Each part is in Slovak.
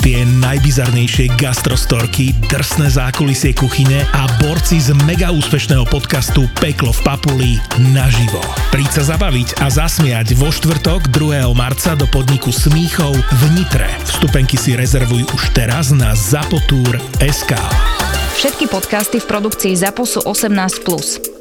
Tie najbizarnejšie gastrostorky, drsné zákulisie kuchyne a borci z mega úspešného podcastu Peklo v Papuli naživo. Príď sa zabaviť a zasmiať vo štvrtok 2. marca do podniku Smíchov v Nitre. Vstupenky si rezervuj už teraz na zapotur.sk. Všetky podcasty v produkcii ZAPO sú 18+.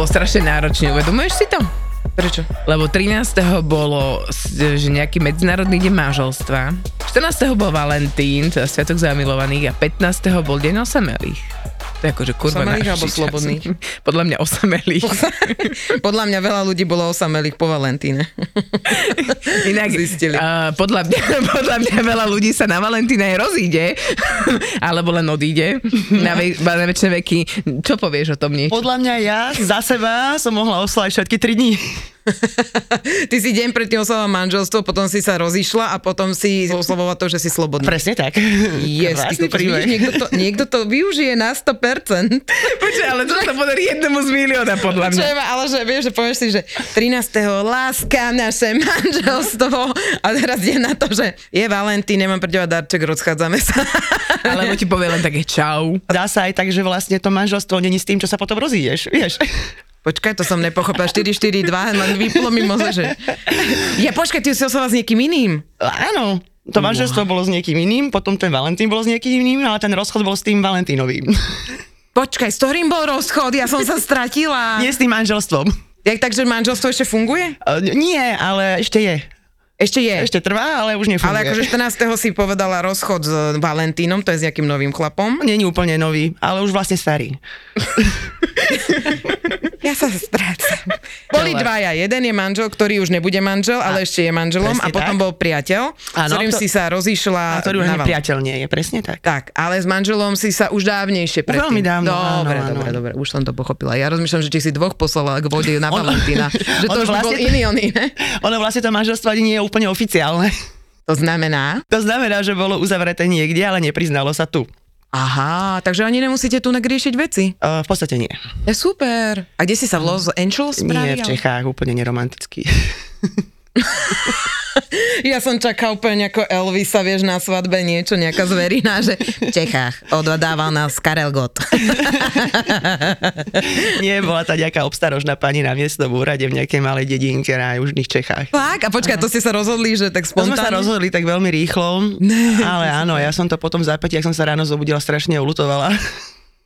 Posledný týždeň bol strašne náročný, uvedomuješ si to? Prečo? Lebo 13. bolo že nejaký medzinárodný deň manželstva, 14. bol Valentín, teda Sviatok zamilovaných a 15. bol deň osamelých. To je akože kurva Osamelých alebo slobodných? Podľa mňa osamelých. Podľa mňa veľa ľudí bolo osamelých po Valentíne. Inak, Zistili. Uh, podľa, mňa, podľa mňa veľa ľudí sa na Valentína aj rozíde, alebo len odíde na, ve, na väčšie veky. Čo povieš o tom niečo? Podľa mňa ja za seba som mohla oslaviť všetky 3 dní. Ty si deň predtým oslavoval manželstvo, potom si sa rozišla a potom si oslavoval to, že si slobodný. Presne tak. Yes, ty, príbeh. niekto, to, niekto to využije na 100%. Počkaj, ale to sa podarí jednému z milióna, podľa Čo mňa. je, ale že vieš, že povieš si, že 13. láska naše manželstvo a teraz je na to, že je Valentín, nemám teba darček, rozchádzame sa. Alebo ti povie len také čau. Dá sa aj tak, že vlastne to manželstvo není s tým, čo sa potom rozídeš, vieš. Počkaj, to som nepochopila. 4, 4, 2, len vyplo mi mozog, že... Ja počkaj, ty si oslava s niekým iným. Áno, to manželstvo bolo s niekým iným, potom ten Valentín bol s niekým iným, ale ten rozchod bol s tým Valentínovým. Počkaj, s ktorým bol rozchod? Ja som sa stratila. Nie s tým manželstvom. Jak takže manželstvo ešte funguje? Uh, nie, ale ešte je. Ešte je. Ešte trvá, ale už nefunguje. Ale akože 14. si povedala rozchod s Valentínom, to je s nejakým novým chlapom. Není úplne nový, ale už vlastne starý. Ja sa strácam. Boli Dobre. dvaja. Jeden je manžel, ktorý už nebude manžel, ale ešte je manželom a potom tak. bol priateľ, s ktorým to- si sa rozišla A ktorý už priateľ nie je, presne tak. Tak, ale s manželom si sa už dávnejšie predtým. veľmi dávno, Dobre, áno, áno. dobre, dobre, už som to pochopila. Ja rozmýšľam, že či si dvoch poslala k vode na Valentína. že to ono už by bol vlastne- iný oný, ne? Ono vlastne to manželstvo ani nie je úplne oficiálne. To znamená... To znamená, že bolo uzavreté niekde, ale nepriznalo sa tu. Aha, takže ani nemusíte tu riešiť veci. Uh, v podstate nie. Je super. A kde si sa v Los Angeles Nie, spravil? v Čechách, úplne neromantický. Ja som čakal úplne ako Elvisa, vieš, na svadbe niečo, nejaká zverina, že v Čechách ododával nás Karel Gott. nie, bola tá nejaká obstarožná pani na miestnom úrade v nejakej malej dedinke na južných Čechách. Tak, a počkaj, to ste sa rozhodli, že tak To sme sa spontánne? rozhodli tak veľmi rýchlo, ale áno, ja som to potom v zápäti, ak som sa ráno zobudila, strašne ulutovala.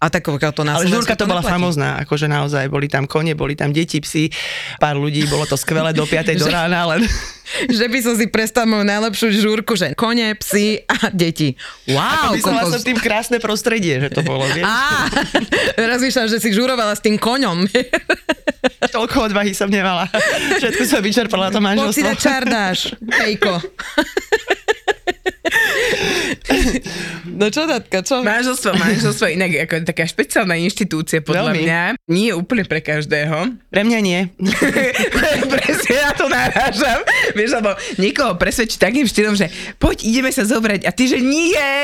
A tak to na Ale žúrka to bola neplatí. famozná, akože naozaj, boli tam kone, boli tam deti, psi, pár ľudí, bolo to skvelé do 5. do rána, len Že by som si predstavil moju najlepšiu žúrku, že kone, psi a deti. Wow, myslela som tým krásne prostredie, že to bolo, vieš. Á, rozmýšľam, že si žurovala s tým koňom. Toľko odvahy som nemala. Všetko som vyčerpala to Poď si manželstvo. dať čardáš, hejko. No čo, Datka, čo? Manželstvo, manželstvo inak ako taká špeciálna inštitúcia, podľa Veľmi. mňa. Nie je úplne pre každého. Pre mňa nie. Presne na to narážam. Vieš, lebo niekoho presvedčiť takým štýlom, že poď, ideme sa zobrať. A ty, že nie.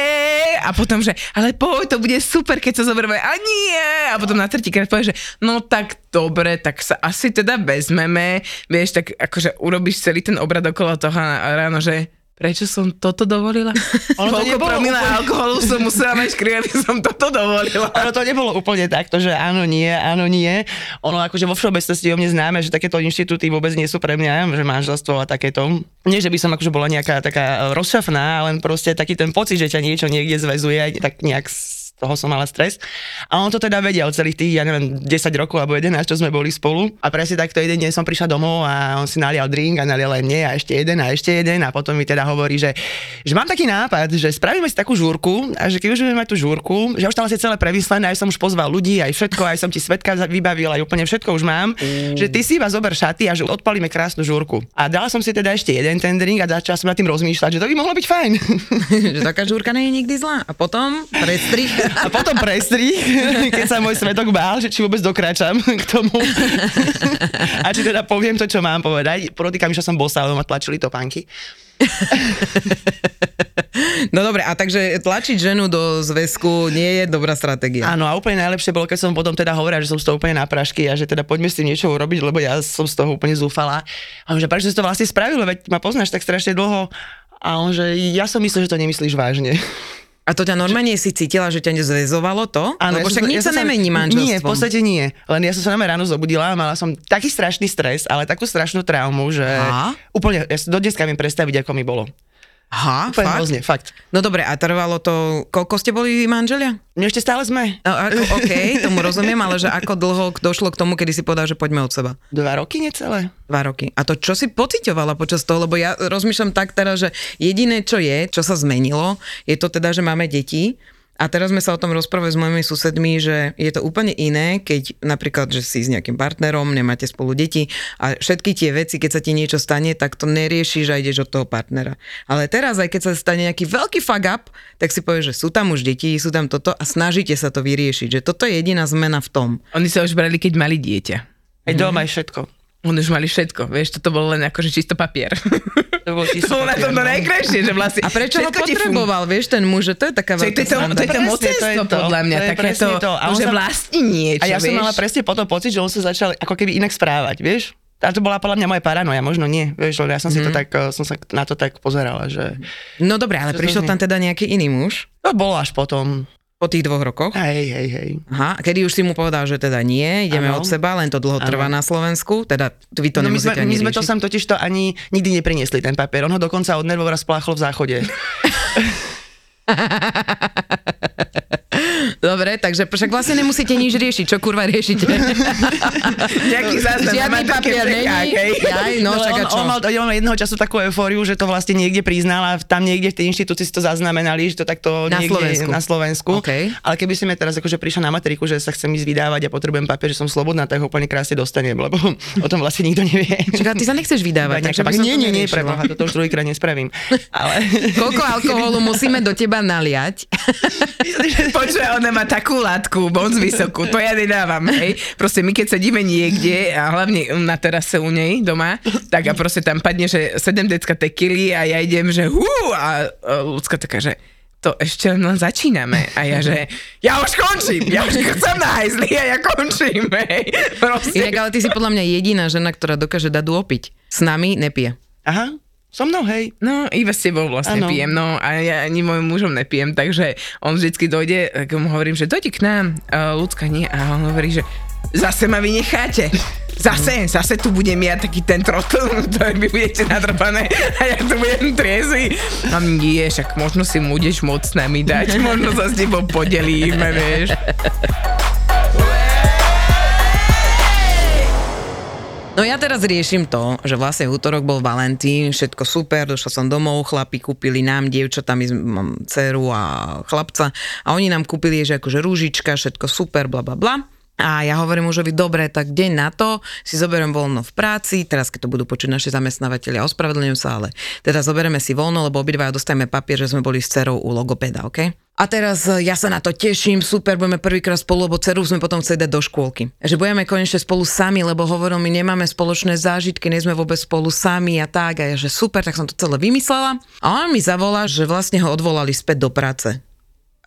A potom, že ale poď, to bude super, keď sa zoberieme. A nie. A potom na tretíkrát povie, že no tak dobre, tak sa asi teda vezmeme. Vieš, tak akože urobíš celý ten obrad okolo toho a ráno, že prečo som toto dovolila? Ono to nebolo promila úplne- alkoholu som musela mať aby som toto dovolila. Ono to nebolo úplne takto, že áno, nie, áno, nie. Ono akože vo všeobecnosti o mne známe, že takéto inštitúty vôbec nie sú pre mňa, že manželstvo a takéto. Nie, že by som akože bola nejaká taká rozšafná, len proste taký ten pocit, že ťa niečo niekde zväzuje, tak nejak toho som mala stres. A on to teda vedel celých tých, ja neviem, 10 rokov alebo 11, čo sme boli spolu. A presne takto jeden deň som prišla domov a on si nalial drink a nalial aj mne a ešte jeden a ešte jeden a potom mi teda hovorí, že, že mám taký nápad, že spravíme si takú žúrku a že keď už budeme mať tú žúrku, že už tam asi celé premyslené, aj som už pozval ľudí, aj všetko, aj som ti svetka vybavil, aj úplne všetko už mám, mm. že ty si iba zober šaty a že odpalíme krásnu žúrku. A dala som si teda ešte jeden ten drink a začala som nad tým rozmýšľať, že to by mohlo byť fajn. že taká žúrka nie je nikdy zlá. A potom prestrich a potom prestri, keď sa môj svetok bál, že či vôbec dokráčam k tomu. a či teda poviem to, čo mám povedať. Podotýkam, že som bosa, lebo ma tlačili topánky. No dobre, a takže tlačiť ženu do zväzku nie je dobrá stratégia. Áno, a úplne najlepšie bolo, keď som potom teda hovorila, že som z toho úplne na prašky a že teda poďme si niečo urobiť, lebo ja som z toho úplne zúfala. A on, že prečo si to vlastne spravil, veď ma poznáš tak strašne dlho. A on, že ja som myslel, že to nemyslíš vážne. A to ťa normálne si cítila, že ťa nezväzovalo to? Áno, Lebo však nič ja sa nemení manželstvom. Nie, v podstate nie. Len ja som sa ráno zobudila a mala som taký strašný stres, ale takú strašnú traumu, že Aha. úplne, ja do dneska viem predstaviť, ako mi bolo. Aha, Úplne fakt? Hrozne, fakt. No dobre, a trvalo to, koľko ste boli manželia? My ešte stále sme. No, ako, OK, tomu rozumiem, ale že ako dlho došlo k tomu, kedy si povedal, že poďme od seba? Dva roky necelé. Dva roky. A to čo si pocitovala počas toho? Lebo ja rozmýšľam tak teraz, že jediné, čo je, čo sa zmenilo, je to teda, že máme deti a teraz sme sa o tom rozprávali s mojimi susedmi, že je to úplne iné, keď napríklad, že si s nejakým partnerom, nemáte spolu deti a všetky tie veci, keď sa ti niečo stane, tak to neriešiš a ideš od toho partnera. Ale teraz, aj keď sa stane nejaký veľký fuck up, tak si povieš, že sú tam už deti, sú tam toto a snažíte sa to vyriešiť. Že toto je jediná zmena v tom. Oni sa už brali, keď mali dieťa. Aj doma, aj všetko. Oni už mali všetko, vieš, toto bolo len akože čisto papier. To bolo čisto to bolo na tom to no. najkrajšie, že vlastne... A prečo ho potreboval, vieš, ten muž, že to je taká veľká to, to, to, je to mocenstvo, podľa mňa, to také to, to, a že vlastní niečo, A ja vieš? som mala presne potom pocit, že on sa začal ako keby inak správať, vieš? A to bola podľa mňa moja paranoja, možno nie, vieš, ja som si mm. to mhm. tak, eh, som sa na to tak pozerala, že... No dobre, ale prišiel tam teda nejaký iný muž? To bolo až potom. Po tých dvoch rokoch? Hej, hej, hej. Aha, kedy už si mu povedal, že teda nie, ideme ano. od seba, len to dlho trvá na Slovensku, teda vy to no my sme, my sme to sem totiž to ani nikdy nepriniesli, ten papier. On ho dokonca od nervov spláchol v záchode. Dobre, takže však vlastne nemusíte nič riešiť. Čo kurva riešite? Nejaký záznam. Žiadny papier není. No, no, on, on, mal, on mal jedného času takú eufóriu, že to vlastne niekde priznal a tam niekde v tej inštitúcii si to zaznamenali, že to takto na niekde Slovensku. na Slovensku. Okay. Ale keby si mi teraz akože prišla na matriku, že sa chcem ísť vydávať a potrebujem papier, že som slobodná, tak ho úplne krásne dostanem, lebo o tom vlastne nikto nevie. Čiže ty sa nechceš vydávať. Takže nie, nie, nie, preboha, toto už druhýkrát nespravím. Ale... Koľko alkoholu musíme do teba naliať? Počuj, ona má takú látku, moc vysokú, to ja nedávam, hej. Proste my keď sedíme niekde a hlavne na terase u nej doma, tak a proste tam padne, že 7 decka tekily a ja idem, že hú, a, a ľudská taká, že to ešte len začíname. A ja, že ja už končím, ja už chcem na hajzli a ja končím, hej. Inak, ale ty si podľa mňa jediná žena, ktorá dokáže dať dôpiť. S nami nepije. Aha. So mnou, hej. No, iba s tebou vlastne ano. pijem, no a ja ani môjim mužom nepijem, takže on vždycky dojde, tak mu hovorím, že dojde k nám, uh, ľudská nie, a on hovorí, že zase ma vynecháte. Zase, zase tu budem ja taký ten trotl, ktorý vy budete nadrbané a ja tu budem triezvy. A nie, však možno si budeš moc nami dať, možno sa s tebou podelíme, vieš. No ja teraz riešim to, že vlastne útorok bol Valentín, všetko super, došla som domov, chlapi kúpili nám, dievčatá, my mám dceru a chlapca a oni nám kúpili, že akože rúžička, všetko super, bla bla bla. A ja hovorím mužovi, dobre, tak deň na to si zoberiem voľno v práci, teraz keď to budú počuť naši zamestnávateľi, ospravedlňujem sa, ale teda zoberieme si voľno, lebo obidva dostajeme papier, že sme boli s cerou u logopeda, OK? A teraz e, ja sa na to teším, super, budeme prvýkrát spolu, lebo dceru sme potom chceli do škôlky. Že budeme konečne spolu sami, lebo hovorím, my nemáme spoločné zážitky, nie sme vôbec spolu sami a tak. A ja, že super, tak som to celé vymyslela. A on mi zavolá, že vlastne ho odvolali späť do práce.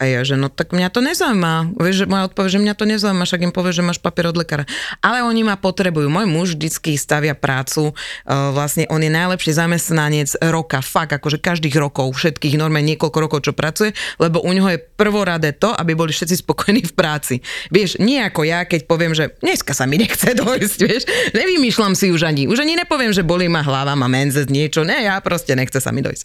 A ja, že no tak mňa to nezaujíma. Vieš, že moja odpoveď, že mňa to nezaujíma, však im povie, že máš papier od lekára. Ale oni ma potrebujú. Môj muž vždycky stavia prácu, uh, vlastne on je najlepší zamestnanec roka, fakt, akože každých rokov, všetkých normálne niekoľko rokov, čo pracuje, lebo u neho je prvoradé to, aby boli všetci spokojní v práci. Vieš, nie ako ja, keď poviem, že dneska sa mi nechce dojsť, vieš, nevymýšľam si už ani, už ani nepoviem, že bolí ma hlava, má menzes, niečo, ne, ja proste nechce sa mi dojsť.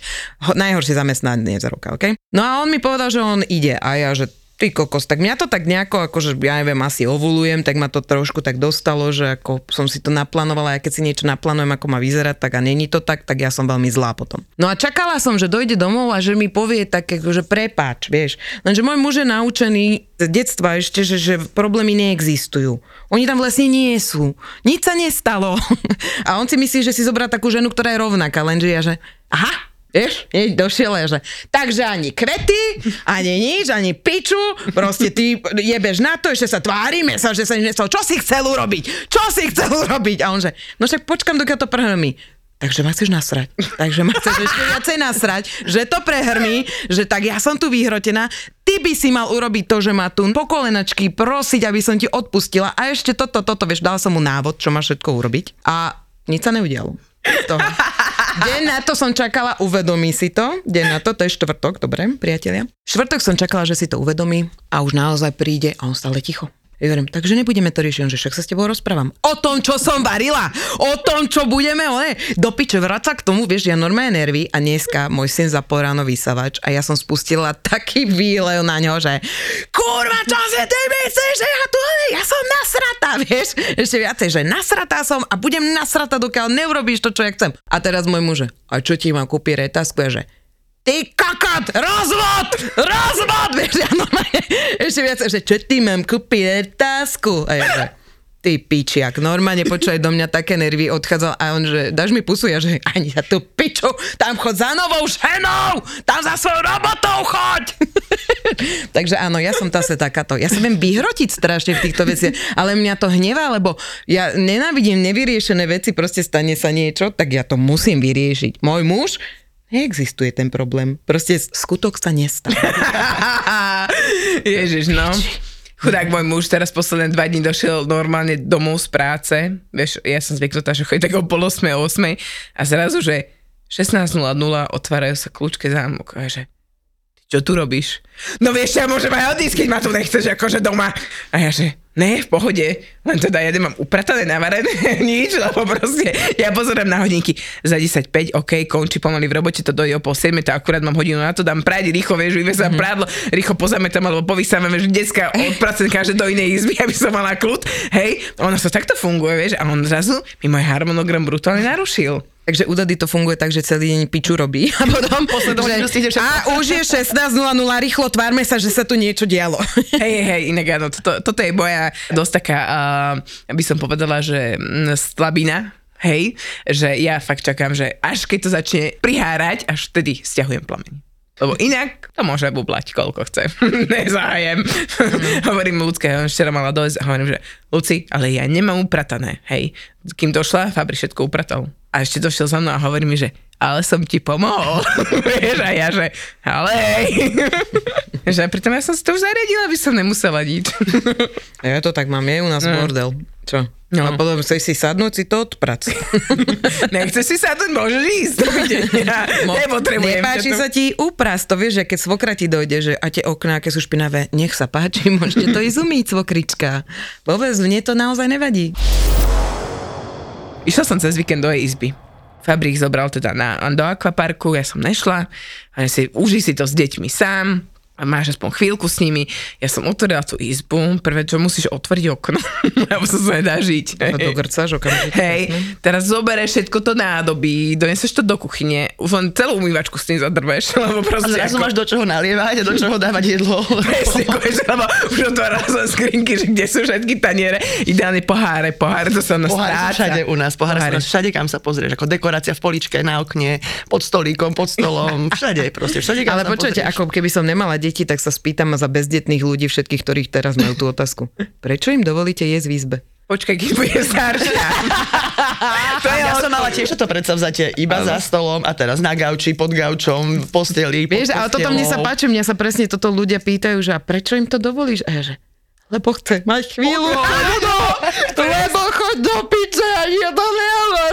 Ho, najhorší zamestnanec roka, ok? No a on mi povedal, že on ide a ja, že Ty kokos, tak mňa to tak nejako, akože ja neviem, asi ovulujem, tak ma to trošku tak dostalo, že ako som si to naplánovala, a keď si niečo naplánujem, ako má vyzerať, tak a není to tak, tak ja som veľmi zlá potom. No a čakala som, že dojde domov a že mi povie tak, že prepáč, vieš. Lenže môj muž je naučený z detstva ešte, že, že problémy neexistujú. Oni tam vlastne nie sú. Nič sa nestalo. A on si myslí, že si zobrá takú ženu, ktorá je rovnaká, lenže ja, že aha, Vieš, hneď došiel že takže ani kvety, ani nič, ani piču, proste ty jebeš na to, ešte sa tvárime sa, že sa nič nestalo. Čo si chcel urobiť? Čo si chcel urobiť? A on že, no však počkam, dokiaľ to prehrmí. Takže ma chceš nasrať. Takže ma chceš ešte viacej nasrať, že to prehrmí, že tak ja som tu vyhrotená. Ty by si mal urobiť to, že ma tu po kolenačky prosiť, aby som ti odpustila. A ešte toto, toto, vieš, dal som mu návod, čo má všetko urobiť. A nič sa neudialo. Toho. Deň na to som čakala, uvedomí si to. Deň na to, to je štvrtok, dobre, priatelia. Štvrtok som čakala, že si to uvedomí a už naozaj príde a on stále ticho. Ja hovorím, takže nebudeme to riešiť, že však sa s tebou rozprávam. O tom, čo som varila, o tom, čo budeme, ole. Do piče, vráca k tomu, vieš, ja normálne nervy a dneska môj syn zapol ráno vysavač a ja som spustila taký výlev na ňo, že kurva, čo si ty myslíš, že ja tu, ja som nasratá, vieš, ešte viacej, že nasratá som a budem nasratá, dokiaľ neurobíš to, čo ja chcem. A teraz môj muž, a čo ti mám kúpiť retasku, ja, že ty kakot, rozvod, rozvod, vieš, normálne, ešte viac, že čo ty mám kúpiť tásku? A ja že, ty pičiak, normálne počúvaj do mňa také nervy, odchádzal a on, že dáš mi pusu, ja, že ani za tú piču, tam chod za novou ženou, tam za svojou robotou choď. Takže áno, ja som zase takáto. Ja sa viem vyhrotiť strašne v týchto veciach, ale mňa to hnevá, lebo ja nenávidím nevyriešené veci, proste stane sa niečo, tak ja to musím vyriešiť. Môj muž Neexistuje ten problém. Proste skutok sa nestal. Ježiš, no. Chudák môj muž teraz posledné dva dní došiel normálne domov z práce. Vieš, ja som zvyknutá, že chodí tak o pol 8, 8 a zrazu, že 16.00 otvárajú sa kľúčke zámok a že čo tu robíš? No vieš, ja môžem aj odísť, keď ma tu nechceš akože doma. A ja že, ne, v pohode, len teda ja nemám upratané, navarené, nič, lebo proste ja pozerám na hodinky za 10.5, OK, končí pomaly v robote, to dojde o pol 7, to akurát mám hodinu na to, dám prať rýchlo, vieš, vyvezám mm-hmm. prádlo, rýchlo pozametám alebo povysávame, že detská odpracujem každé do inej izby, aby som mala kľud, hej, ono sa takto funguje, vieš, a on zrazu mi môj harmonogram brutálne narušil. Takže u Dady to funguje tak, že celý deň piču robí. A potom, že, a už je 16.00, rýchlo tvárme sa, že sa tu niečo dialo. Hej, hej, inak áno, toto, toto je moja dosť taká, uh, by som povedala, že mm, slabina, hej, že ja fakt čakám, že až keď to začne prihárať, až vtedy stiahujem plameň. Lebo inak to môže bublať, koľko chce. Nezájem. Mm. hovorím ľudské, on včera mala dojsť a hovorím, že Luci, ale ja nemám upratané, hej. Kým došla, Fabri všetko upratal. A ešte došiel za mnou a hovorí mi, že ale som ti pomohol. Vieš, a ja, že ale že pritom ja som si to už zariadila, aby som nemusela nič. ja to tak mám, je u nás no. bordel. Čo? No. A potom chceš si sadnúť, si to odprac. Nechceš si sadnúť, môžeš ísť. Ja Mo- nepotrebujem. Nepáči to... sa ti úpras, to vieš, že keď svokra ti dojde, že a tie okná, aké sú špinavé, nech sa páči, môžete to ísť umýť, svokrička. Vôbec, mne to naozaj nevadí. Išla som cez víkend do jej izby. Fabrik zobral teda na, do akvaparku, ja som nešla, a si, uži si to s deťmi sám, a máš aspoň chvíľku s nimi. Ja som otvorila tú izbu, prvé čo musíš otvoriť okno, lebo sa sa nedá žiť. A to grcáš okamžite. Hej, teraz zoberieš všetko to nádobí, doneseš to do kuchyne, už len celú umývačku s tým zadrbeš, lebo proste... A zrazu ako... máš do čoho nalievať a do čoho dávať jedlo. Presne, lebo už otvárala som skrinky, že kde sú všetky taniere, ideálne poháre, poháre, to sa nás Poháre sú všade u nás, poháre, poháre. Sú všade, kam sa pozrieš, ako dekorácia v poličke, na okne, pod stolíkom, pod stolom, všade proste, všade, kam Ale počujete, ako keby som nemala deti, tak sa spýtam za bezdetných ľudí všetkých, ktorých teraz majú tú otázku. Prečo im dovolíte jesť v izbe? Počkaj, keď bude staršia. to je ja som mala tiež to predsavzatie iba ale. za stolom a teraz na gauči, pod gaučom, v posteli. Vieš, ale toto mne sa páči, mňa sa presne toto ľudia pýtajú, že a prečo im to dovolíš? A ja, že lebo chce mať chvíľu. Lebo, lebo choď do piče a nie to nehovor.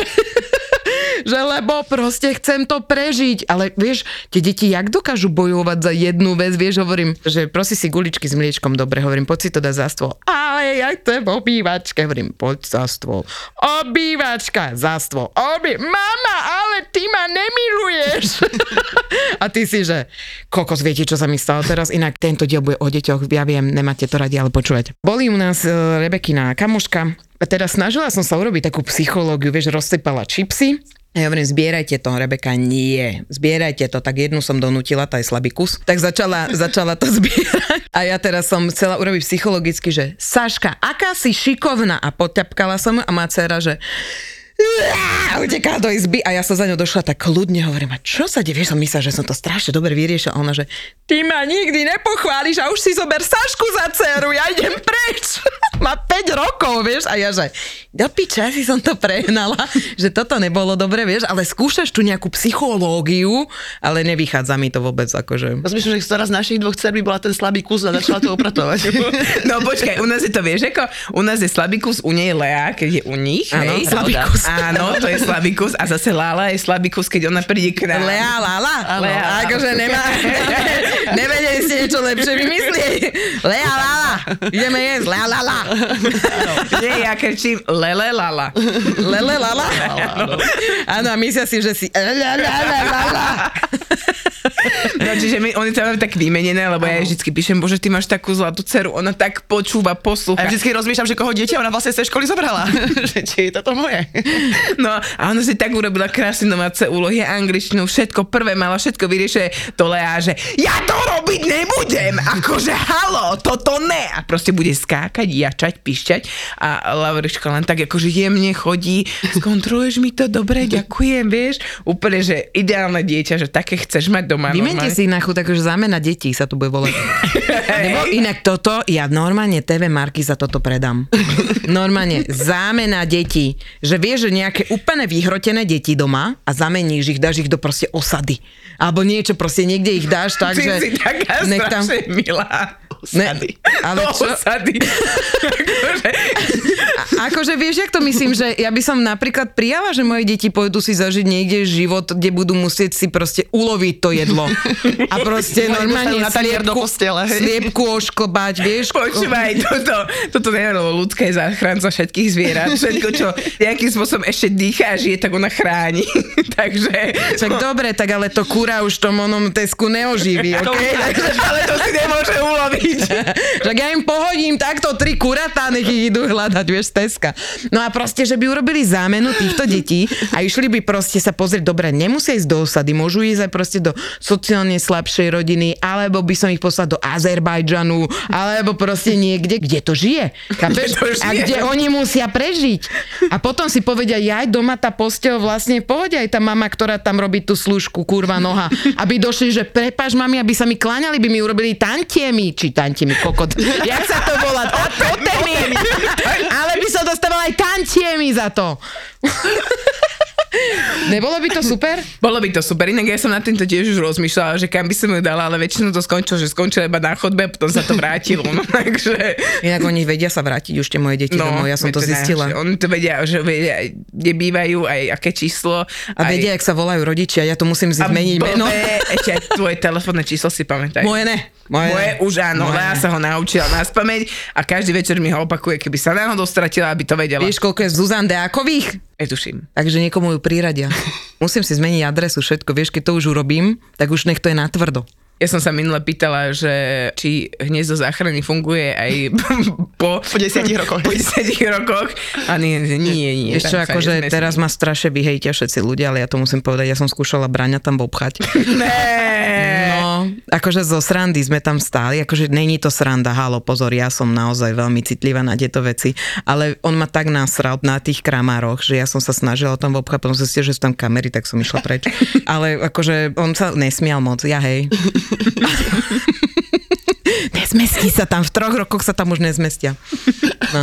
Že lebo proste chcem to prežiť. Ale vieš, tie deti jak dokážu bojovať za jednu vec, vieš, hovorím, že prosí si guličky s mliečkom, dobre, hovorím, poď si to dať za stôl. Ale ja chcem obývačke, hovorím, poď za stôl. Obývačka, za stôl. Obý... Mama, ale ty ma nemiluješ. A ty si, že kokos, viete, čo sa mi stalo teraz? Inak tento diel bude o deťoch, ja viem, nemáte to radi, ale počúvať. Boli u nás uh, Rebekina kamoška, teda snažila som sa urobiť takú psychológiu, vieš, rozsypala čipsy, ja hovorím, zbierajte to, Rebeka, nie, zbierajte to, tak jednu som donútila, to je slabý kus, tak začala, začala to zbierať. A ja teraz som chcela urobiť psychologicky, že Saška, aká si šikovná. A poťapkala som a má dcera, že a uteká do izby. A ja som za ňou došla tak kľudne, hovorím, a čo sa deje, som myslela, že som to strašne dobre vyriešila. A ona, že ty ma nikdy nepochváliš a už si zober Sašku za dceru, ja idem preč. Má 5 rokov, vieš, a ja, že do piče, si som to prehnala, že toto nebolo dobre, vieš, ale skúšaš tu nejakú psychológiu, ale nevychádza mi to vôbec, akože. Rozmýšľam, že ktorá z našich dvoch dcer by bola ten slabý kus a začala to opratovať. No počkaj, u nás je to, vieš, ako u nás je slabý kus, u nej Lea, keď je u nich, Áno, hej, slabý kus. Áno, to je slabý kus a zase Lala je slabý kus, keď ona príde k nám. Lea, Lala? Lea, Lala. Akože nemá, nevedeli ste niečo lepšie vymyslieť. Lea, Lala, ideme jesť, Lea, Lala. Nie, ja kričím Lele Lala. Lele, Lala? Áno, a myslia si, že si Lele, Lala, Lala. No, čiže my, oni to máme tak vymenené, lebo ja jej vždycky píšem, bože, ty máš takú zlatú dceru, ona tak počúva, A poslúcha. ja vždycky rozmýšľam, že koho dieťa ona vlastne z tej školy zobrala. že či je toto moje. No a ona si tak urobila krásne domáce úlohy, angličtinu, všetko prvé mala, všetko vyriešené. To Lea, že ja to robiť nebudem, akože halo, toto ne. A proste bude skákať, jačať, pišťať a Laurička len tak akože jemne chodí, skontroluješ mi to dobre, ďakujem, vieš. Úplne, že ideálne dieťa, že také chceš mať doma. Vymente si na chuť, akože zámena detí sa tu bude volať. Nebo inak toto, ja normálne TV Marky za toto predám. Normálne, zámena detí. Že vieš, že nejaké úplne vyhrotené deti doma a zameníš ich, dáš ich do proste osady. Alebo niečo, proste niekde ich dáš tak, Ty že... si taká nech tam- strašne milá. Ne, ale čo? Osady. akože, A, akože vieš, jak to myslím, že ja by som napríklad prijala, že moje deti pôjdu si zažiť niekde život, kde budú musieť si proste uloviť to jedlo. A proste normálne na tanier do sliepku, postele, hej. sliepku ošklbať, vieš. Počúvaj, toto, toto neviem, ľudské záchranca všetkých zvierat. Všetko, čo nejakým spôsobom ešte dýchá a žije, tak ona chráni. Takže... Tak dobre, tak ale to kúra už tom onom tesku neoživí, okej? ale to si nemôže uloviť. Tak ja im pohodím takto tri kuratá, nech ich idú hľadať, vieš, teska. No a proste, že by urobili zámenu týchto detí a išli by proste sa pozrieť, dobre, nemusia ísť do osady, môžu ísť aj proste do sociálne slabšej rodiny, alebo by som ich poslal do Azerbajdžanu, alebo proste niekde, kde to žije. Kde to A žije. kde oni musia prežiť. A potom si povedia, ja aj doma tá postel vlastne v pohode, aj tá mama, ktorá tam robí tú služku, kurva noha. Aby došli, že prepaž mami, aby sa mi kláňali, by mi urobili tantiemi, či tantiemi, kokot. Jak sa to volá? Tá- Totemi. Ale by som dostávala aj tantiemi za to. Nebolo by to super? Bolo by to super, inak ja som na týmto tiež už rozmýšľala, že kam by som ju dala, ale väčšinou to skončilo, že skončila iba na chodbe a potom sa to vrátilo. No, takže... Inak oni vedia sa vrátiť už tie moje deti domov, ja som to zistila. Oni to vedia, že vedia, kde bývajú, aj aké číslo. A vedia, jak sa volajú rodičia, ja to musím zmeniť meno. Ešte aj tvoje telefónne číslo si pamätaj. Moje ne. Moje, Moje ne. už áno, Moje Lea sa ho naučila na spameť a každý večer mi ho opakuje, keby sa náhodou stratila, aby to vedela. Vieš, koľko je Zuzan Deákových? Netuším. Takže niekomu ju priradia. Musím si zmeniť adresu, všetko. Vieš, keď to už urobím, tak už nech to je natvrdo. Ja som sa minule pýtala, že či hniezdo záchrany funguje aj po, Po 10 rokoch. Po 10 rokoch. A nie, že nie, nie. Ešte akože nesmie. teraz ma strašne vyhejtia všetci ľudia, ale ja to musím povedať, ja som skúšala Braňa tam obchať. Ne. No, akože zo srandy sme tam stáli, akože není to sranda, halo, pozor, ja som naozaj veľmi citlivá na tieto veci, ale on ma tak nasral na tých kramároch, že ja som sa snažila tam obchať, potom som si že sú tam kamery, tak som išla preč. Ale akože on sa nesmial moc, ja hej. There's nezmestí sa tam, v troch rokoch sa tam už nezmestia. No.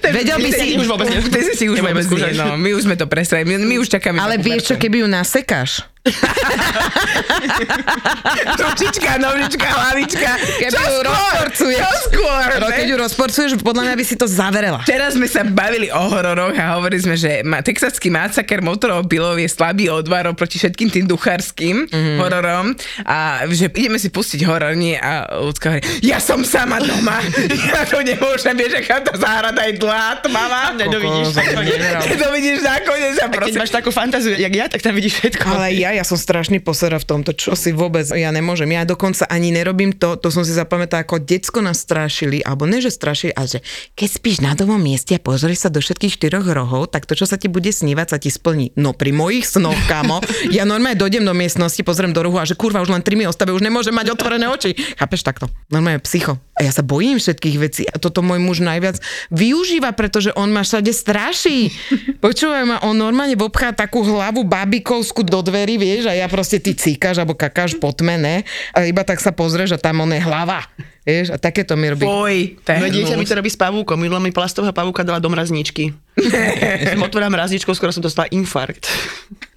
Vedel by si... už vôbec. Ty si už vôbec nie, no. My už sme to presrali, my, my už čakáme. Ale vieš čo, keby ju nasekáš? Ručička, nožička, hlavička. Keby ju rozporcuješ. Čo skôr? Ro- ne? Keď ju rozporcuješ, podľa mňa by si to zaverela. Včera sme sa bavili o hororoch a hovorili sme, že ma, texaský masaker motorov pilov je slabý odvar proti všetkým tým duchárským mm. hororom a že ideme si pustiť horor, nie a ľudská hovorí, ja som sama doma, ja to nemôžem, vieš, aká tá záhrada je dlhá, mama. Nedovidíš. Ty to vidíš nakoniec a Keď máš takú fantáziu, jak ja, tak tam vidíš všetko. Ale ja, ja som strašný posera v tomto, čo si vôbec, ja nemôžem. Ja dokonca ani nerobím to, to som si zapamätala, ako decko nás strašili, alebo ne, že strašili, ale že keď spíš na domom mieste a pozrieš sa do všetkých štyroch rohov, tak to, čo sa ti bude snívať, sa ti splní. No pri mojich snoch, kámo, ja normálne dojdem do miestnosti, pozriem do rohu a že kurva, už len tri mi ostave, už nemôžem mať otvorené oči. Chápeš takto? Normálne psycho. A ja sa bojím všetkých vecí. A toto môj muž najviac využíva, pretože on ma všade straší. Počúvaj ma, on normálne obchá takú hlavu babikovskú do dverí, vieš, a ja proste ty cíkaš alebo kakáš po tme, ne? A iba tak sa pozrieš a tam on je hlava. Vieš, a takéto mi robí. Je Moje dieťa mi to robí s pavúkom. Minulá mi plastová pavúka dala do mrazničky. Som otvorila mrazničku, skoro som dostala infarkt.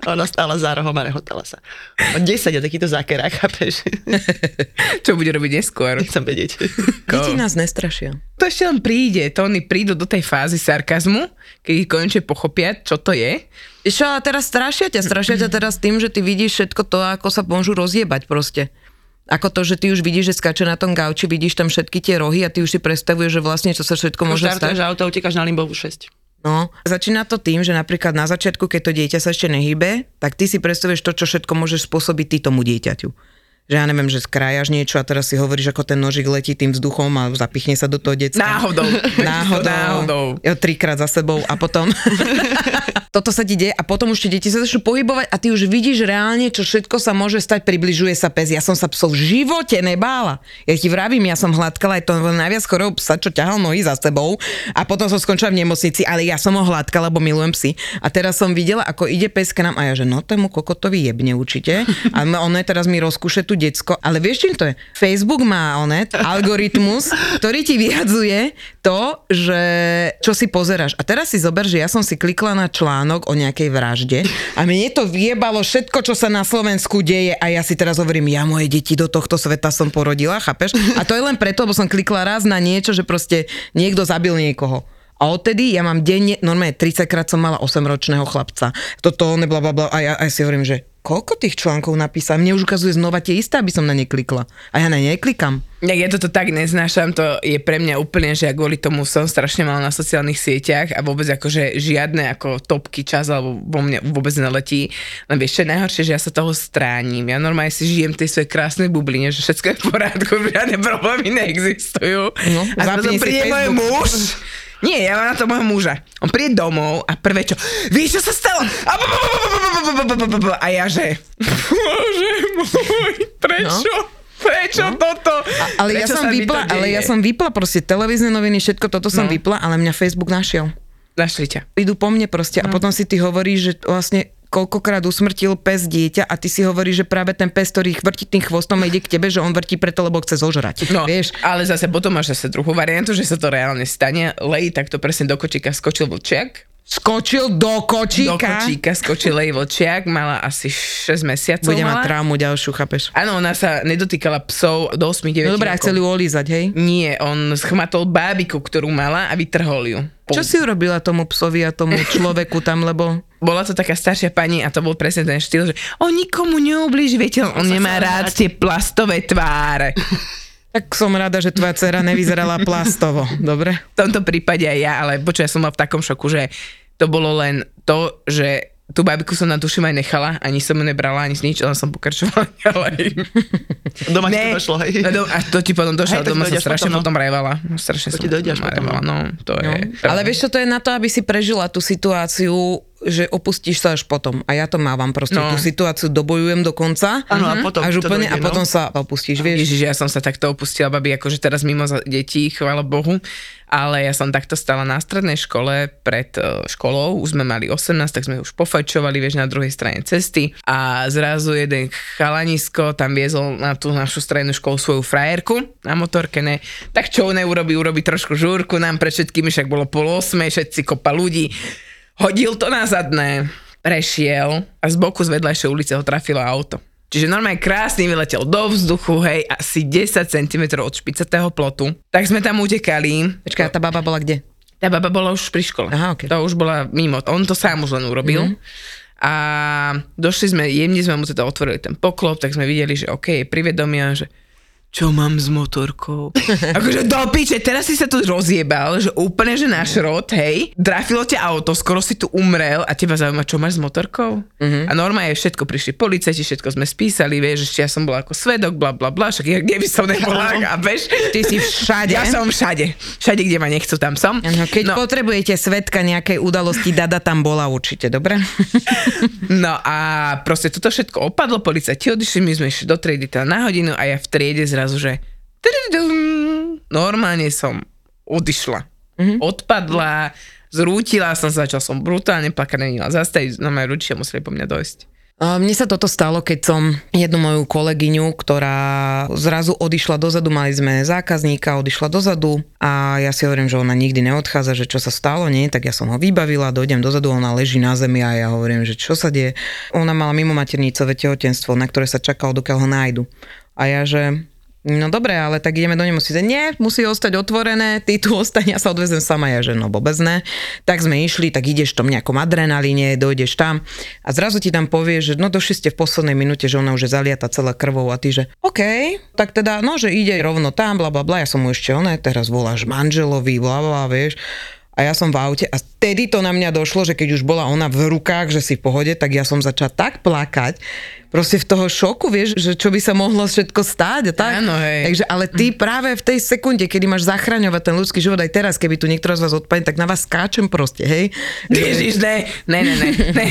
A Ona stála za rohom a rehotala sa. O 10 a takýto zákerák, chápeš? Čo bude robiť neskôr? Nechcem vedieť. Deti nás nestrašia. To ešte len príde, to oni prídu do tej fázy sarkazmu, keď ich konečne pochopia, čo to je. Čo, ale teraz strašia ťa, strašia ťa teraz tým, že ty vidíš všetko to, ako sa môžu rozjebať proste. Ako to, že ty už vidíš, že skáče na tom gauči, vidíš tam všetky tie rohy a ty už si predstavuješ, že vlastne čo sa všetko môže stať. Štartuješ auto, utekáš na Limbovu 6. No, začína to tým, že napríklad na začiatku, keď to dieťa sa ešte nehybe, tak ty si predstavuješ to, čo všetko môžeš spôsobiť ty tomu dieťaťu. Že ja neviem, že skrájaš niečo a teraz si hovoríš, ako ten nožik letí tým vzduchom a zapichne sa do toho decka. Náhodou. Náhodou. Náhodou. Jo, trikrát za sebou a potom... Toto sa ti deje a potom už tie deti sa začnú pohybovať a ty už vidíš reálne, čo všetko sa môže stať, približuje sa pes. Ja som sa psov v živote nebála. Ja ti vravím, ja som hladkala aj to najviac chorého psa, čo ťahal nohy za sebou a potom som skončila v nemocnici, ale ja som ho hladkala, lebo milujem psy. A teraz som videla, ako ide pes k nám a ja, že no tému kokotovi jebne určite. A ono teraz mi rozkúše decko. Ale vieš, čím to je? Facebook má onet, algoritmus, ktorý ti vyhadzuje to, že čo si pozeráš. A teraz si zober, že ja som si klikla na článok o nejakej vražde a mne to vyjebalo všetko, čo sa na Slovensku deje a ja si teraz hovorím, ja moje deti do tohto sveta som porodila, chápeš? A to je len preto, lebo som klikla raz na niečo, že proste niekto zabil niekoho. A odtedy ja mám denne, normálne 30 krát som mala 8-ročného chlapca. Toto, ne, bla, bla. A ja, a ja si hovorím, že koľko tých článkov napísal? Mne už ukazuje znova tie isté, aby som na ne klikla. A ja na ne neklikam. Ja, ja toto tak neznášam, to je pre mňa úplne, že ja kvôli tomu som strašne mal na sociálnych sieťach a vôbec akože žiadne ako topky čas alebo vo mne vôbec neletí. Len vieš, čo je najhoršie, že ja sa toho stránim. Ja normálne si žijem tej svojej krásnej bubline, že všetko je v poriadku, žiadne problémy neexistujú. No, a si príde môj muž, Nie, ja mám na to môjho muža. On príde domov a prvé čo, vieš, čo sa stalo? A ja že, bože môj, prečo? No. Prečo no. toto? A, ale, prečo ja som vypla, ale ja som vypla proste televízne noviny, všetko toto som no. vypla, ale mňa Facebook našiel. Našli ťa. Idú po mne proste no. a potom si ty hovoríš, že vlastne koľkokrát usmrtil pes dieťa a ty si hovoríš, že práve ten pes, ktorý vrti tým chvostom ide k tebe, že on vrti preto, lebo chce zožrať. No, Vieš? ale zase potom máš zase druhú variantu, že sa to reálne stane. Lej, tak to presne do kočíka skočil vlčiak. Skočil do Do kočíka. kočíka skočil jej vlčiak, mala asi 6 mesiacov. Bude mať traumu ďalšiu, chápeš? Áno, ona sa nedotýkala psov do 8-9 No rokov. chceli ju olízať, hej? Nie, on schmatol bábiku, ktorú mala a vytrhol ju. Čo si urobila tomu psovi a tomu človeku tam, lebo... Bola to taká staršia pani a to bol presne ten štýl, že on nikomu neublíži, viete, on nemá rád tie plastové tváre. Tak som rada, že tvoja dcera nevyzerala plastovo, dobre? v tomto prípade aj ja, ale počuj, ja som mal v takom šoku, že to bolo len to, že tú babiku som na duši aj nechala, ani som ju nebrala, ani nič, len som pokračovala ďalej. Doma ti to došlo, hej. No, do- a to ti potom došlo, ti doma som strašne potom, no. potom revala. Strašne To som ti dojde až potom, revala, no. To No. je... Ale vieš čo, to je na to, aby si prežila tú situáciu že opustíš sa až potom. A ja to mávam proste. No. No. Tú situáciu dobojujem do konca. Áno, a potom až úplne, dojde, a potom no. sa opustíš, vieš. Ježiš, ja som sa takto opustila, babi, akože teraz mimo detí, chvála Bohu, ale ja som takto stala na strednej škole pred eh, školou, už sme mali 18, tak sme už pofajčovali, vieš, na druhej strane cesty a zrazu jeden chalanisko tam viezol na tú našu strednú školu svoju frajerku na motorke, ne, tak čo neurobi, urobi trošku žúrku nám pre všetkými, však bolo pol osmej, všetci kopa ľudí, hodil to na zadné, prešiel a z boku z vedľajšej ulice ho trafilo auto. Čiže normálne krásne vyletel do vzduchu, hej, asi 10 cm od špicatého plotu. Tak sme tam utekali. Počkaj, tá baba bola kde? Tá baba bola už pri škole. Aha, ok. To už bola mimo. On to sám už len urobil. Mm-hmm. A došli sme, jemne sme mu teda otvorili ten poklop, tak sme videli, že OK, je privedomia, že čo mám s motorkou. akože do piče, teraz si sa tu rozjebal, že úplne, že náš rod, hej, trafilo ťa auto, skoro si tu umrel a teba zaujíma, čo máš s motorkou? Uh-huh. A normálne všetko prišli policajti, všetko sme spísali, vieš, ešte ja som bola ako svedok, bla bla bla, však ja, kde by som nebola, a vieš? Ty si všade. Ja som všade. Všade, kde ma nechcú, tam som. Ano, keď no. potrebujete svetka nejakej udalosti, Dada tam bola určite, dobre? No a proste toto všetko opadlo, policajti odišli, my sme išli do triedy teda na hodinu a ja v triede zrazu, že tududum, normálne som odišla. Mm-hmm. Odpadla, zrútila som sa, začal som brutálne plakať, nevedela zastaviť, no moje rodičia museli po mňa dojsť. Mne sa toto stalo, keď som jednu moju kolegyňu, ktorá zrazu odišla dozadu, mali sme zákazníka, odišla dozadu a ja si hovorím, že ona nikdy neodchádza, že čo sa stalo, nie, tak ja som ho vybavila, dojdem dozadu, ona leží na zemi a ja hovorím, že čo sa deje. Ona mala mimo maternicové tehotenstvo, na ktoré sa čakalo, dokiaľ ho nájdu. A ja, že No dobre, ale tak ideme do nemocnice. Nie, musí ostať otvorené, ty tu ostane, ja sa odvezem sama, ja že no vôbec ne. Tak sme išli, tak ideš tom nejakom adrenalíne, dojdeš tam a zrazu ti tam povie, že no došli ste v poslednej minúte, že ona už je zaliata celá krvou a ty, že OK, tak teda, no, že ide rovno tam, bla bla bla, ja som mu ešte ona, teraz voláš manželovi, bla bla, vieš. A ja som v aute a vtedy to na mňa došlo, že keď už bola ona v rukách, že si v pohode, tak ja som začala tak plakať, proste v toho šoku, vieš, že čo by sa mohlo všetko stáť a tak. Áno, hej. Takže, ale ty práve v tej sekunde, kedy máš zachraňovať ten ľudský život aj teraz, keby tu niekto z vás odpadne, tak na vás skáčem proste, hej. Ježiš, ne, ne, ne, ne, ne.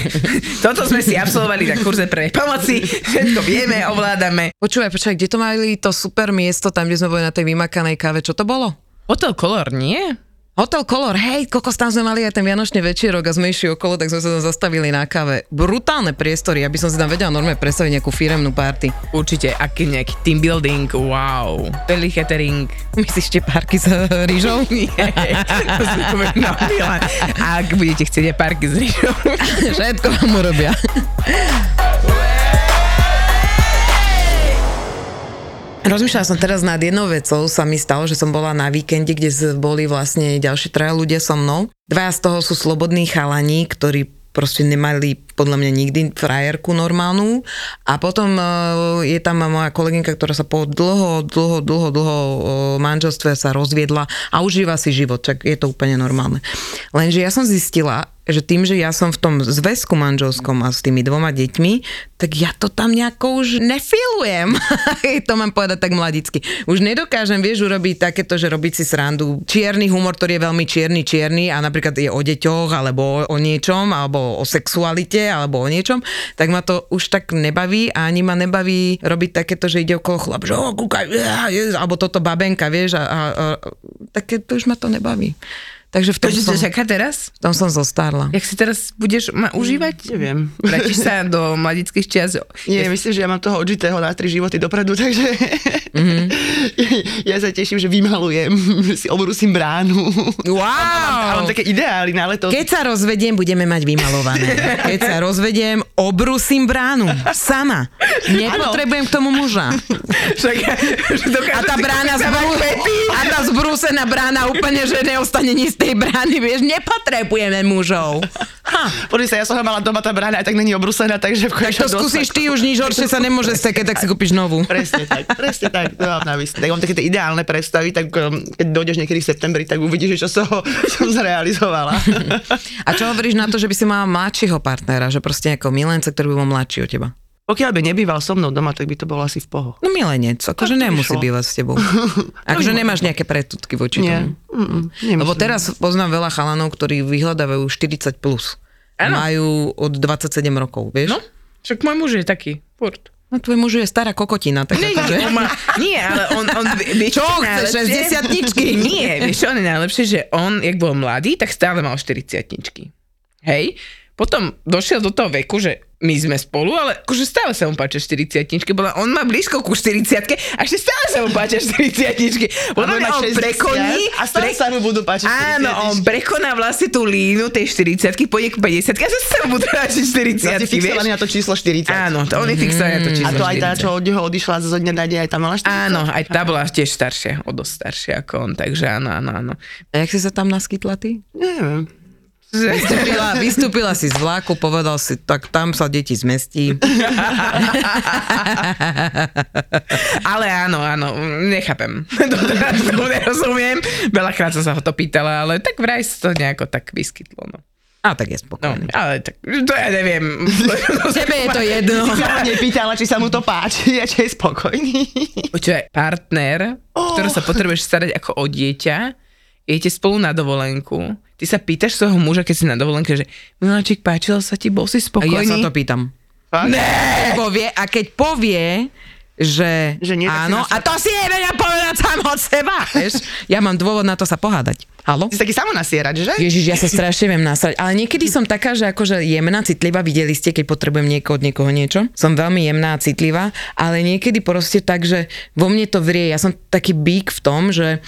Toto sme si absolvovali na kurze pre pomoci, všetko vieme, ovládame. Počúvaj, počúvaj, kde to mali to super miesto, tam, kde sme boli na tej vymakanej káve, čo to bolo? Hotel Color, nie? Hotel Color, hej, kokos, tam sme mali aj ten vianočný večierok a sme išli okolo, tak sme sa tam zastavili na káve. Brutálne priestory, aby som si tam vedela normálne predstaviť nejakú firemnú party. Určite, aký nejaký team building, wow. Belly catering. Myslíš tie parky s rýžou? Nie, to si Milan. Ak budete chcieť aj parky s rýžou. Všetko vám urobia. Rozmýšľala som teraz nad jednou vecou, sa mi stalo, že som bola na víkende, kde boli vlastne ďalší traja ľudia so mnou. Dva z toho sú slobodní chalani, ktorí proste nemali podľa mňa nikdy frajerku normálnu. A potom uh, je tam moja kolegynka, ktorá sa po dlho, dlho, dlho, dlho uh, manželstve sa rozviedla a užíva si život, čak je to úplne normálne. Lenže ja som zistila, že tým, že ja som v tom zväzku manželskom a s tými dvoma deťmi, tak ja to tam nejako už nefilujem. to mám povedať tak mladicky. Už nedokážem, vieš, urobiť takéto, že robiť si srandu. Čierny humor, ktorý je veľmi čierny, čierny a napríklad je o deťoch, alebo o, o niečom, alebo o sexualite, alebo o niečom, tak ma to už tak nebaví a ani ma nebaví robiť takéto, že ide okolo chlap, že oh, kúkaj, alebo toto babenka, vieš, a, a, a také to už ma to nebaví. Takže v tom, To, čo som, čaká teraz? v tom som zostarla. Jak si teraz budeš ma užívať? Neviem. Vrátiš sa do mladických čias? Nie, myslím, že ja mám toho odžitého na tri životy dopredu, takže mm-hmm. ja sa teším, že vymalujem, si obrusím bránu. A mám Wow! také ideály na leto. Keď sa rozvediem, budeme mať vymalované. Keď sa rozvediem, obrusím bránu. Sama. Nepotrebujem k tomu muža. Však, že A tá brána zbrú... A tá zbrúsená brána úplne, že neostane nič tej brány, vieš, nepotrebujeme mužov. Ha, sa, ja som ho mala doma, tá brána aj tak není obrusená, takže tak to skúsiš ty, už nič horšie sa nemôže stať, keď tak si kúpiš novú. Presne tak, presne tak, to mám na mysli. Tak mám také tie ideálne predstavy, tak um, keď dojdeš niekedy v septembri, tak uvidíš, že čo som, som zrealizovala. A čo hovoríš na to, že by si mala mladšieho partnera, že proste ako milenca, ktorý by bol mladší od teba? Pokiaľ by nebýval so mnou doma, tak by to bolo asi v poho. No milenec, akože nemusí šlo. bývať s tebou. Akože nemáš nejaké pretutky voči Nie, tomu. mm, mm. Lebo teraz poznám veľa chalanov, ktorí vyhľadávajú 40 plus. Áno. majú od 27 rokov, vieš? No, však môj muž je taký, furt. No tvoj muž je stará kokotina, tak Nie, akože... on má, nie, ale on, on vieš, Čo je chceš, najlepšie? 60-tničky? Nie, vieš on je najlepšie, že on, jak bol mladý, tak stále mal 40 Hej? Potom došiel do toho veku, že my sme spolu, ale akože stále sa mu páčia 40 bola, on má blízko ku 40 a ešte stále sa mu páčia 40 Podľa mňa on prekoní, a stále sa mu budú páčiť Áno, on 40. prekoná vlastne tú línu tej 40 pôjde k 50 a zase sa mu budú páčiť 40 Ja si fixovaný na to číslo 40. Áno, to on je fixovaný na to A číslo to aj tá, 40. čo od neho odišla zo dňa na deň, aj tam mala 40? Áno, aj tá bola tiež staršia, o dosť staršia ako on, takže áno, áno, áno. A jak si sa tam naskytla ty? Neviem. Vystúpila, vystúpila si z vláku, povedal si, tak tam sa deti zmestí. Ale áno, áno, nechápem. Doteraz to nerozumiem. Veľakrát som sa ho to pýtala, ale tak vraj sa to nejako tak vyskytlo. No. A tak je No, spokojný. ale tak, to ja neviem. Tebe je to jedno. Si sa nepýtala, či sa mu to páči a či je spokojný. Počúvaj, partner, oh. ktorého sa potrebuješ starať ako o dieťa, idete spolu na dovolenku, ty sa pýtaš svojho muža, keď si na dovolenke, že Miláčik, páčilo sa ti, bol si A spokojný? ja sa to pýtam. Fakt? Keď povie, a keď povie, že, Že nie, áno, a to si nevedia povedať sám od seba. Vieš, ja mám dôvod na to sa pohádať. Halo? Si taký samonasierač, že? Ježiš, ja sa strašne viem nasrať, ale niekedy som taká, že akože jemná, citlivá, videli ste, keď potrebujem niekoho od niekoho niečo. Som veľmi jemná a citlivá, ale niekedy proste tak, že vo mne to vrie. Ja som taký bík v tom, že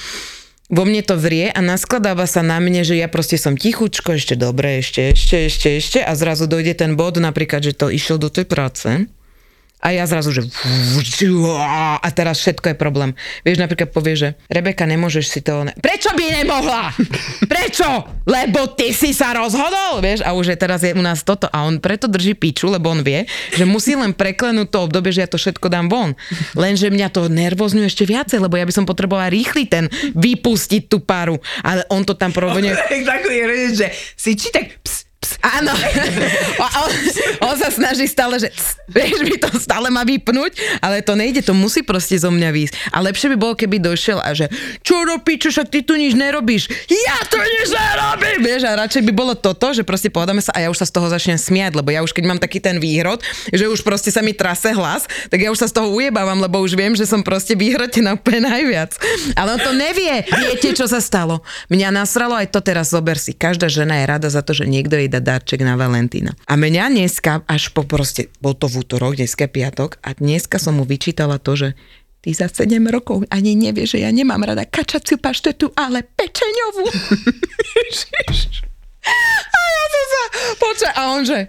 vo mne to vrie a naskladáva sa na mne, že ja proste som tichučko, ešte dobre, ešte, ešte, ešte, ešte a zrazu dojde ten bod napríklad, že to išiel do tej práce a ja zrazu, že a teraz všetko je problém. Vieš, napríklad povie, že Rebeka, nemôžeš si to... Ne... Prečo by nemohla? Prečo? Lebo ty si sa rozhodol, vieš? A už je teraz je u nás toto. A on preto drží piču, lebo on vie, že musí len preklenúť to obdobie, že ja to všetko dám von. Lenže mňa to nervozňuje ešte viacej, lebo ja by som potrebovala rýchly ten vypustiť tú paru. Ale on to tam provode... Taký je, že si či tak ps, Áno. On, on sa snaží stále, že vieš, mi to stále má vypnúť, ale to nejde, to musí proste zo mňa výjsť. A lepšie by bolo, keby došiel a že čo do piču, však ty tu nič nerobíš. Ja tu nič nerobím! Vieš, a radšej by bolo toto, že proste podáme sa a ja už sa z toho začnem smiať, lebo ja už keď mám taký ten výhrod, že už proste sa mi trase hlas, tak ja už sa z toho ujebávam, lebo už viem, že som proste vyhrotená úplne najviac. Ale on to nevie. Viete, čo sa stalo? Mňa nasralo aj to teraz, zober si. Každá žena je rada za to, že niekto jej dá darček na Valentína. A mňa dneska, až po proste, bol to v útorok, dneska piatok, a dneska som mu vyčítala to, že ty za 7 rokov ani nevie, že ja nemám rada kačaciu paštetu, ale pečeňovú. a ja som sa, počkaj, a on že,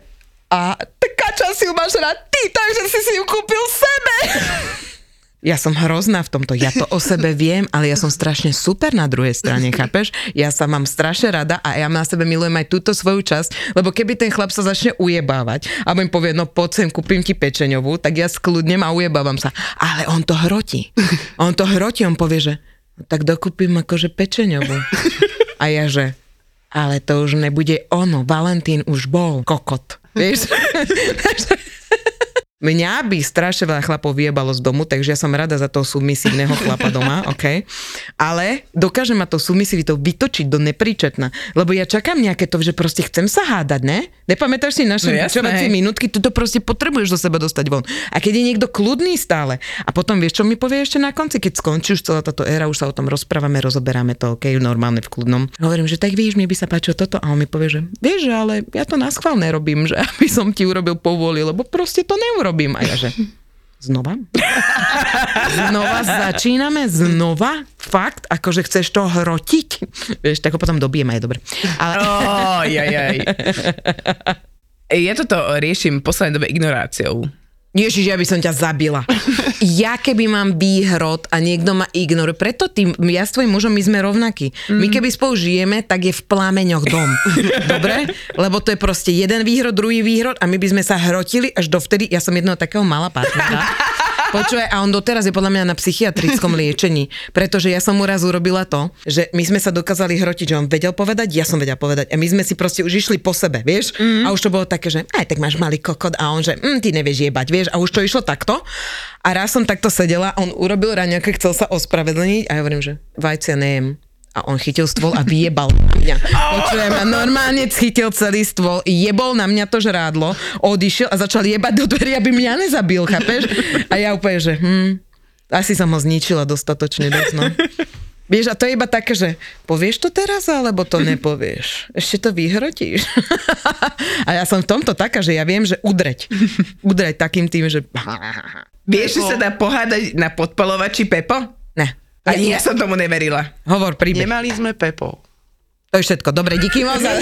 a kačaciu máš rád ty, takže si si ju kúpil sebe. Ja som hrozná v tomto, ja to o sebe viem, ale ja som strašne super na druhej strane, chápeš? Ja sa mám strašne rada a ja na sebe milujem aj túto svoju časť, lebo keby ten chlap sa začne ujebávať a mi povie, no poď sem, kúpim ti pečeňovú, tak ja skľudnem a ujebávam sa. Ale on to hrotí. On to hrotí, on povie, že no, tak dokúpim akože pečeňovú. A ja, že ale to už nebude ono, Valentín už bol kokot. Vieš? Mňa by strašne veľa chlapov vyjebalo z domu, takže ja som rada za toho submisívneho chlapa doma, OK? Ale dokáže ma to submisivitou vytočiť do nepríčetna, lebo ja čakám nejaké to, že proste chcem sa hádať, ne? Nepamätáš si naše No jasné. minútky, ty to proste potrebuješ zo seba dostať von. A keď je niekto kľudný stále, a potom vieš, čo mi povie ešte na konci, keď skončí už celá táto éra, už sa o tom rozprávame, rozoberáme to, OK, normálne v kľudnom. Hovorím, že tak vieš, mne by sa páčilo toto, a on mi povie, že vieš, ale ja to na schvál nerobím, že aby som ti urobil povoli, lebo proste to neurobím. A ja že, znova? Znova začíname? Znova? Fakt? Akože chceš to hrotiť? Vieš, tak ho potom dobijem aj dobre. Ale... Oh, jaj, jaj. Ja toto riešim v poslednej dobe ignoráciou. Ježiš, ja by som ťa zabila. Ja keby mám výhrod a niekto ma ignoruje, preto tým, ja s tvojim mužom my sme rovnakí. My keby spolu žijeme, tak je v plameňoch dom. Dobre? Lebo to je proste jeden výhrod, druhý výhrod a my by sme sa hrotili až dovtedy, ja som jedného takého mala partnera. Počúvaj, a on doteraz je podľa mňa na psychiatrickom liečení, pretože ja som mu raz urobila to, že my sme sa dokázali hrotiť, že on vedel povedať, ja som vedel povedať a my sme si proste už išli po sebe, vieš? Mm. A už to bolo také, že aj tak máš malý kokot a on, že mm, ty nevieš jebať, vieš? A už to išlo takto. A raz som takto sedela, on urobil raňaké, chcel sa ospravedlniť a ja hovorím, že vajcia nejem. A on chytil stôl a vyjebal na mňa. Počujem, a normálne chytil celý stôl, jebol na mňa to žrádlo, odišiel a začal jebať do dverí, aby mňa nezabil, chápeš? A ja úplne, že hm, asi som ho zničila dostatočne dosť, no. Vieš, a to je iba také, že povieš to teraz, alebo to nepovieš? Ešte to vyhrotíš? A ja som v tomto taká, že ja viem, že udreť. Udreť takým tým, že... Vieš, že sa dá pohádať na podpalovači Pepo? Ne. Ani ja som tomu neverila. Hovor príbeh. Nemali sme Pepo. To je všetko. Dobre, díky moc. za-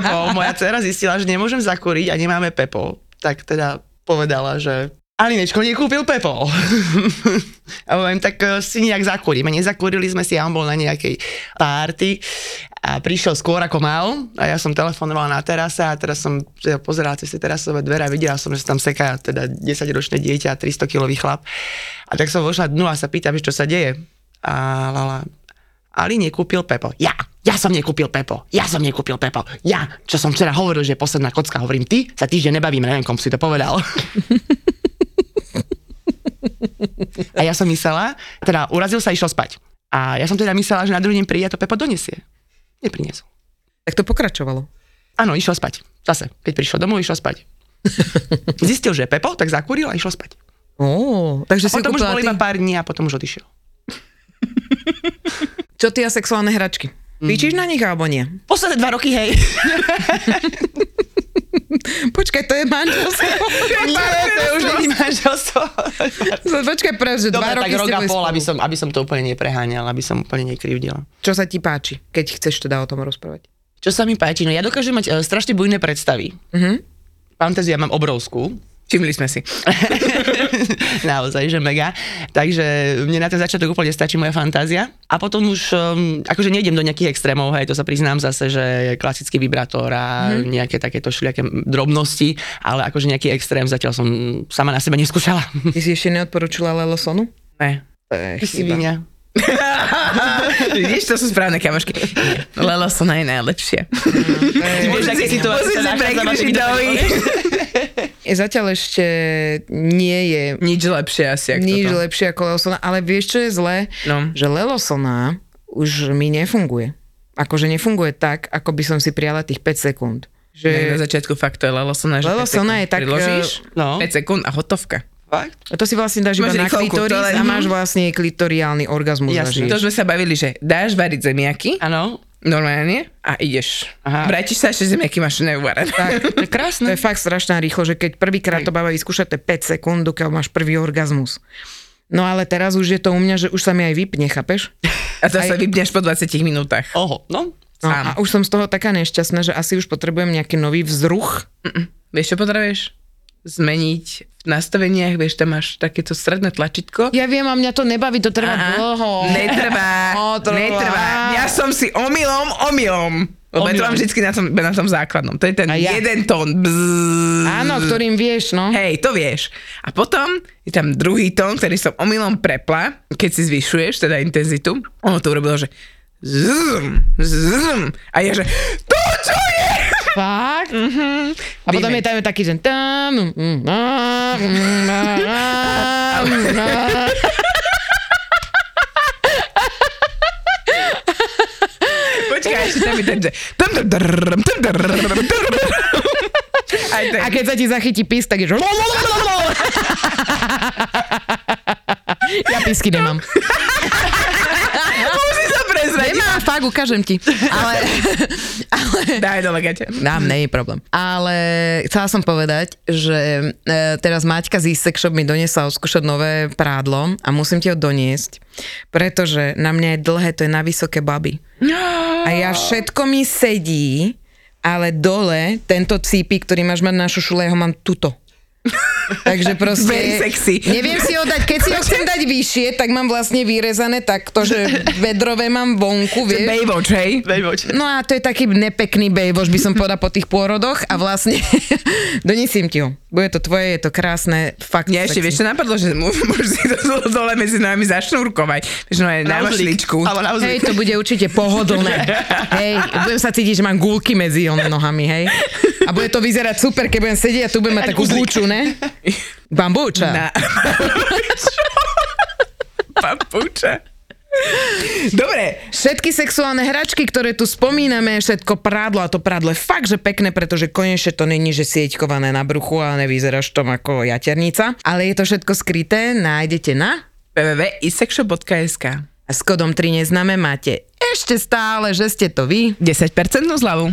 Pepo. Moja dcera zistila, že nemôžem zakúriť a nemáme Pepo. Tak teda povedala, že Alinečko nekúpil Pepo. a poviem, tak eh, si nejak zakúrime. Nezakúrili sme si, ja on bol na nejakej párty a prišiel skôr ako mal a ja som telefonoval na terase a teraz som teda pozeral cez tie terasové dvere a videla som, že sa tam seká teda 10-ročné dieťa, 300 kilový chlap. A tak som vošla dnu a sa pýtam, že čo sa deje. A Lala, Ali nekúpil Pepo. Ja, ja som nekúpil Pepo. Ja som nekúpil Pepo. Ja, čo som včera hovoril, že je posledná kocka. Hovorím, ty sa týždeň nebavíme, neviem, kom si to povedal. a ja som myslela, teda urazil sa, išiel spať. A ja som teda myslela, že na druhý deň príde a to Pepo donesie. Nepriniesol. Tak to pokračovalo. Áno, išiel spať. Zase, keď prišiel domov, išiel spať. Zistil, že je Pepo, tak zakúril a išiel spať. Ó, takže A si potom už bol iba pár dní a potom už odišiel. Čo ty a sexuálne hračky? Píčiš na nich alebo nie? Posledné dva roky, hej. Počkaj, to je manželstvo. Nie, to je už není manželstvo. Počkaj, pre, že Dobre, dva roky tak rok a pol, aby som, aby som to úplne nepreháňal, aby som úplne nekrivdil. Čo sa ti páči, keď chceš teda o tom rozprávať? Čo sa mi páči? No ja dokážem mať uh, strašne bujné predstavy. Mhm. Fantázia mám obrovskú. Všimli sme si. Naozaj, že mega. Takže mne na ten začiatok úplne stačí moja fantázia. A potom už, um, akože nejdem do nejakých extrémov, hej, to sa priznám zase, že klasický vibrátor a mm. nejaké takéto všelijaké drobnosti, ale akože nejaký extrém zatiaľ som sama na sebe neskúšala. Ty si ešte neodporúčila Lelosonu? Ne. To je Ty chyba. Vidíš, to sú správne kamošky. Lelo sú naj najlepšie. Vieš, aké situácie sa prekrušiť a Zatiaľ ešte nie je Nič lepšie asi, ako nič toto. lepšie ako Lelosona, ale vieš, čo je zlé? No. Že Lelosona už mi nefunguje. Akože nefunguje tak, ako by som si prijala tých 5 sekúnd. Že... Na začiatku fakt to je Lelosona, že Lelosona je tak, Priložíš, No. 5 sekúnd a hotovka. Fakt? to si vlastne dáš iba na klitoris len- a máš vlastne klitoriálny orgazmus. Jasne. To sme sa bavili, že dáš variť zemiaky, Áno. Normálne, a ideš. Aha. Vrátiš sa, ešte zemiaky máš neuvarené. Tak, To je krásne. To je fakt strašná rýchlo, že keď prvýkrát to to je 5 sekúnd, dokiaľ máš prvý orgazmus. No ale teraz už je to u mňa, že už sa mi aj vypne, chápeš? A to sa vypneš po 20 minútach. Oho, no. No, a už som z toho taká nešťastná, že asi už potrebujem nejaký nový vzruch. Vieš, čo potrebuješ? Zmeniť v nastaveniach, vieš, tam máš takéto stredné tlačítko. Ja viem, a mňa to nebaví, to trvá Aha. dlho. Netrvá, O, trvá. netrvá. Ja som si omylom, omylom. Lebo ja to mám vždycky na tom, na tom základnom. To je ten A ja. jeden tón. Bzzz. Áno, ktorým vieš, no. Hej, to vieš. A potom je tam druhý tón, ktorý som omylom prepla, keď si zvyšuješ teda intenzitu. Ono to urobilo, že zzzm, zzzm. A je, že to čo je? Fakt? Mm-hmm. A potom Víme. je tam taký, že... tam. Počkaj, ešte tam je ten, že. A keď sa ti zachytí pís, tak je... Ja písky nemám. Prezradiť. Nemám, fakt, ukážem ti. Ale, ale Daj do legate. Dám, nie je problém. Ale chcela som povedať, že e, teraz Maťka z Sex Shop mi doniesla odskúšať nové prádlo a musím ti ho doniesť, pretože na mňa je dlhé, to je na vysoké baby. A ja všetko mi sedí, ale dole tento cípik, ktorý máš mať na šušule, ja ho mám tuto. Takže proste... Very sexy. Neviem si ho dať, keď si ho chcem dať vyššie, tak mám vlastne vyrezané takto, že vedrové mám vonku, vieš. Baywatch, hej? Baywatch. No a to je taký nepekný bejvož, by som povedala po tých pôrodoch a vlastne donesím ti ho. Bude to tvoje, je to krásne, fakt Mňa ešte, vieš čo napadlo, že mô- môžeš si to dole medzi nami zašnúrkovať. Vieš, no aj na mašličku. Hej, to bude určite pohodlné. Hej, budem sa cítiť, že mám gulky medzi nohami, hej. A bude to vyzerať super, keď budem sedieť a tu budem mať takú uzlík. Búču, ne? Bambúča. Na... Papuča. Dobre, Všetky sexuálne hračky, ktoré tu spomíname, všetko prádlo a to prádlo je fakt, že pekné, pretože konečne to není, že sieťkované na bruchu a nevyzeráš tom ako jaternica, ale je to všetko skryté, nájdete na www.isexshop.sk a s kodom 3 neznáme máte ešte stále, že ste to vy. 10% zľavu.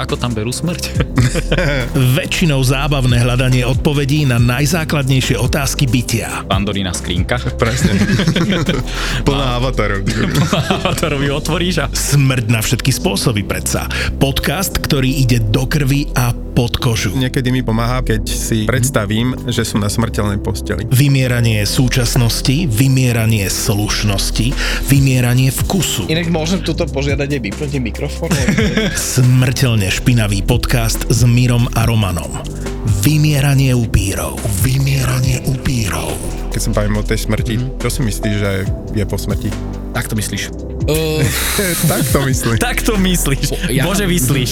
ako tam berú smrť? Väčšinou zábavné hľadanie odpovedí na najzákladnejšie otázky bytia. Pandorína skrinka. Presne. Plná avatarov. to robí otvoríš a... Smrť na všetky spôsoby predsa. Podcast, ktorý ide do krvi a pod kožu. Niekedy mi pomáha, keď si predstavím, že som na smrteľnej posteli. Vymieranie súčasnosti, vymieranie slušnosti, vymieranie vkusu. inak môžem tuto požiadať aj vypnúť mikrofón? Smrteľne špinavý podcast s Mirom a Romanom. Vymieranie upírov. Vymieranie upírov. Keď sa bavím o tej smrti, čo si myslíš, že je po smrti? Tak to myslíš. Uh, tak to myslím. Tak to myslíš. Ja- Bože, myslíš.